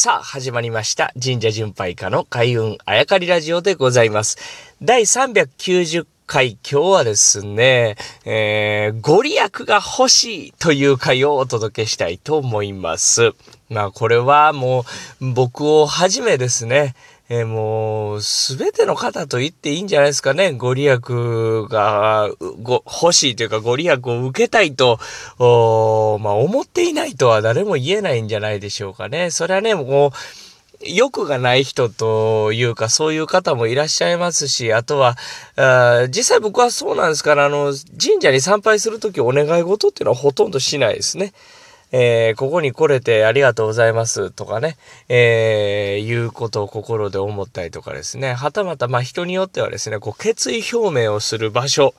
さあ、始まりました。神社巡拝家の開運あやかりラジオでございます。第390回、今日はですね、えー、ご利益が欲しいという回をお届けしたいと思います。まあ、これはもう、僕をはじめですね、えー、もう、すべての方と言っていいんじゃないですかね。ご利益が、ご、欲しいというか、ご利益を受けたいと、おまあ、思っていないとは誰も言えないんじゃないでしょうかね。それはね、もう、欲がない人というか、そういう方もいらっしゃいますし、あとは、あ実際僕はそうなんですから、あの、神社に参拝するときお願い事っていうのはほとんどしないですね。えー、ここに来れてありがとうございますとかね、えー、いうことを心で思ったりとかですね、はたまたまあ人によってはですね、こう決意表明をする場所、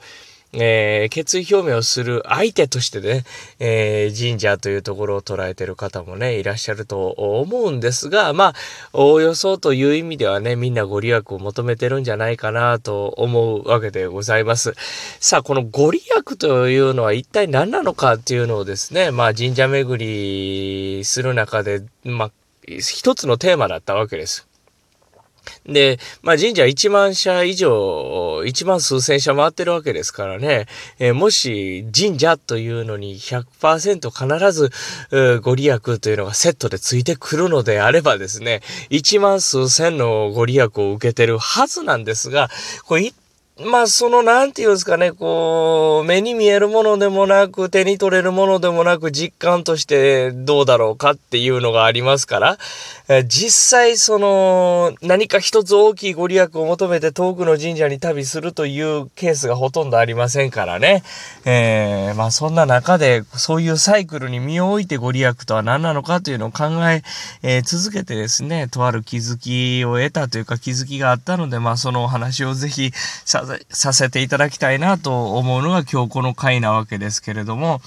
えー、決意表明をする相手としてね、えー、神社というところを捉えてる方もね、いらっしゃると思うんですが、まあ、おおよそという意味ではね、みんなご利益を求めてるんじゃないかなと思うわけでございます。さあ、このご利益というのは一体何なのかっていうのをですね、まあ、神社巡りする中で、まあ、一つのテーマだったわけです。で、まあ神社1万社以上、1万数千社回ってるわけですからね、えー、もし神社というのに100%必ず、ご利益というのがセットでついてくるのであればですね、1万数千のご利益を受けてるはずなんですが、これ一まあ、その、なんていうんですかね、こう、目に見えるものでもなく、手に取れるものでもなく、実感としてどうだろうかっていうのがありますから、実際、その、何か一つ大きいご利益を求めて遠くの神社に旅するというケースがほとんどありませんからね。えー、まあ、そんな中で、そういうサイクルに身を置いてご利益とは何なのかというのを考ええー、続けてですね、とある気づきを得たというか気づきがあったので、まあ、そのお話をぜひささせていただきたいなと思うのが今日この回なわけですけれども、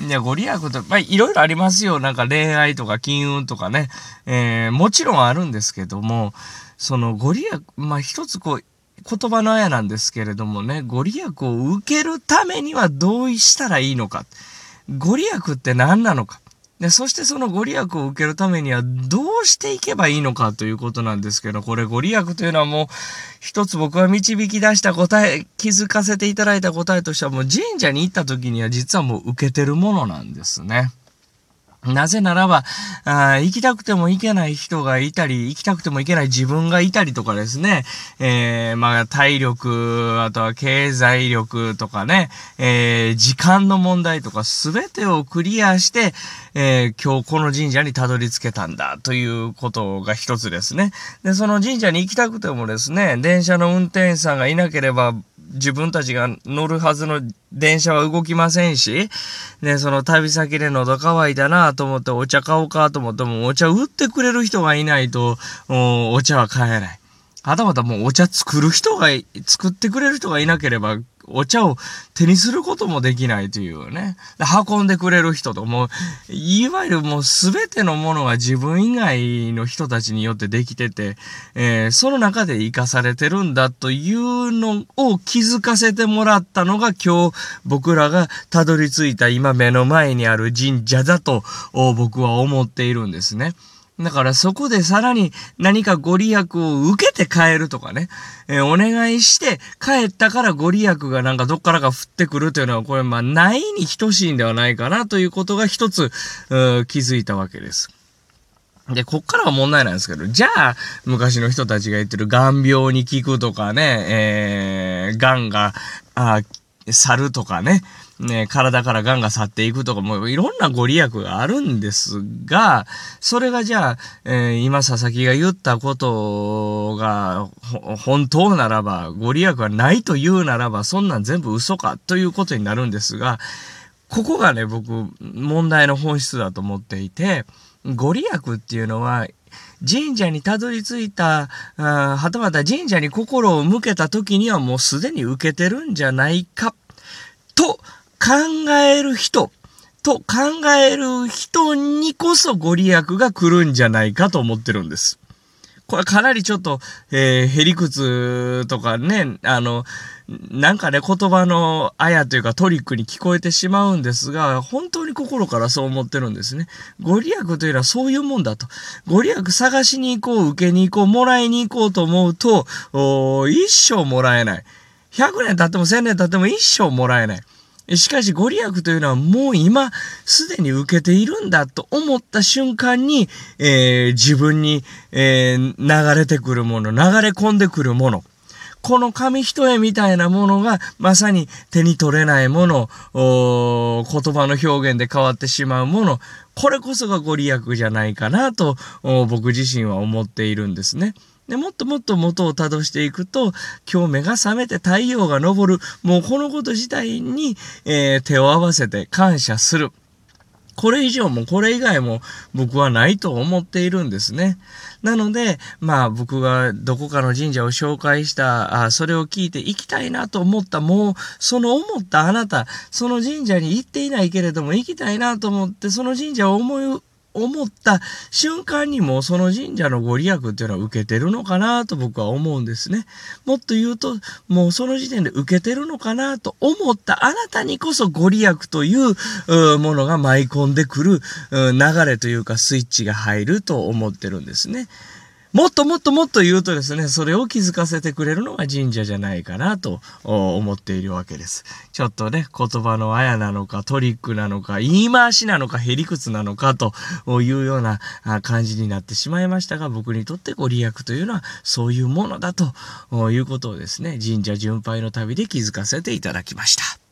いや、ご利益と、まあ、いろいろありますよ。なんか恋愛とか金運とかね。えー、もちろんあるんですけども、そのご利益、まあ、一つこう、言葉のあやなんですけれどもね、ご利益を受けるためにはどうしたらいいのか。ご利益って何なのか。で、そしてそのご利益を受けるためにはどうしていけばいいのかということなんですけど、これご利益というのはもう一つ僕が導き出した答え、気づかせていただいた答えとしてはもう神社に行った時には実はもう受けてるものなんですね。なぜならばあ、行きたくても行けない人がいたり、行きたくても行けない自分がいたりとかですね、えー、まあ、体力、あとは経済力とかね、えー、時間の問題とかすべてをクリアして、えー、今日この神社にたどり着けたんだということが一つですね。で、その神社に行きたくてもですね、電車の運転手さんがいなければ、自分たちが乗るはずの電車は動きませんし、ね、その旅先で喉乾いたなと思ってお茶買おうかと思ってもお茶売ってくれる人がいないと、お茶は買えない。はたまたもうお茶作る人が、作ってくれる人がいなければお茶を手にすることもできないというね。運んでくれる人と、もう、いわゆるもうすべてのものは自分以外の人たちによってできてて、えー、その中で生かされてるんだというのを気づかせてもらったのが今日僕らがたどり着いた今目の前にある神社だと僕は思っているんですね。だからそこでさらに何かご利益を受けて帰るとかね、えー、お願いして帰ったからご利益がなんかどっからか降ってくるというのはこれまあないに等しいんではないかなということが一つ気づいたわけです。で、こっからは問題なんですけど、じゃあ、昔の人たちが言ってる眼病に効くとかね、えー、癌が、あ、去るとかね、ね、体から癌が去っていくとか、もういろんなご利益があるんですが、それがじゃあ、えー、今佐々木が言ったことが本当ならば、ご利益がないと言うならば、そんなん全部嘘かということになるんですが、ここがね、僕、問題の本質だと思っていて、ご利益っていうのは、神社にたどり着いた、あはたまた神社に心を向けた時にはもうすでに受けてるんじゃないか、と考える人、と考える人にこそご利益が来るんじゃないかと思ってるんです。これかなりちょっと、えー、へりくつとかね、あの、なんかね、言葉のあやというかトリックに聞こえてしまうんですが、本当に心からそう思ってるんですね。ご利益というのはそういうもんだと。ご利益探しに行こう、受けに行こう、もらいに行こうと思うと、一生もらえない。100年経っても1000年経っても一生もらえない。しかし、ご利益というのはもう今、すでに受けているんだと思った瞬間に、えー、自分に、えー、流れてくるもの、流れ込んでくるもの。この紙一重みたいなものが、まさに手に取れないもの、言葉の表現で変わってしまうもの、これこそがご利益じゃないかなと、僕自身は思っているんですね。で、もっともっと元をたどしていくと、今日目が覚めて太陽が昇る、もうこのこと自体に、えー、手を合わせて感謝する。これ以上もこれ以外も僕はないと思っているんですね。なので、まあ僕がどこかの神社を紹介した、あそれを聞いて行きたいなと思った、もうその思ったあなた、その神社に行っていないけれども行きたいなと思って、その神社を思い思った瞬間にもその神社のご利益っていうのは受けてるのかなと僕は思うんですね。もっと言うと、もうその時点で受けてるのかなと思ったあなたにこそご利益というものが舞い込んでくる流れというかスイッチが入ると思ってるんですね。もっともっともっと言うとですね、それを気づかせてくれるのが神社じゃないかなと思っているわけです。ちょっとね、言葉のあやなのかトリックなのか言い回しなのかへりくつなのかというような感じになってしまいましたが、僕にとってご利益というのはそういうものだということをですね、神社巡拝の旅で気づかせていただきました。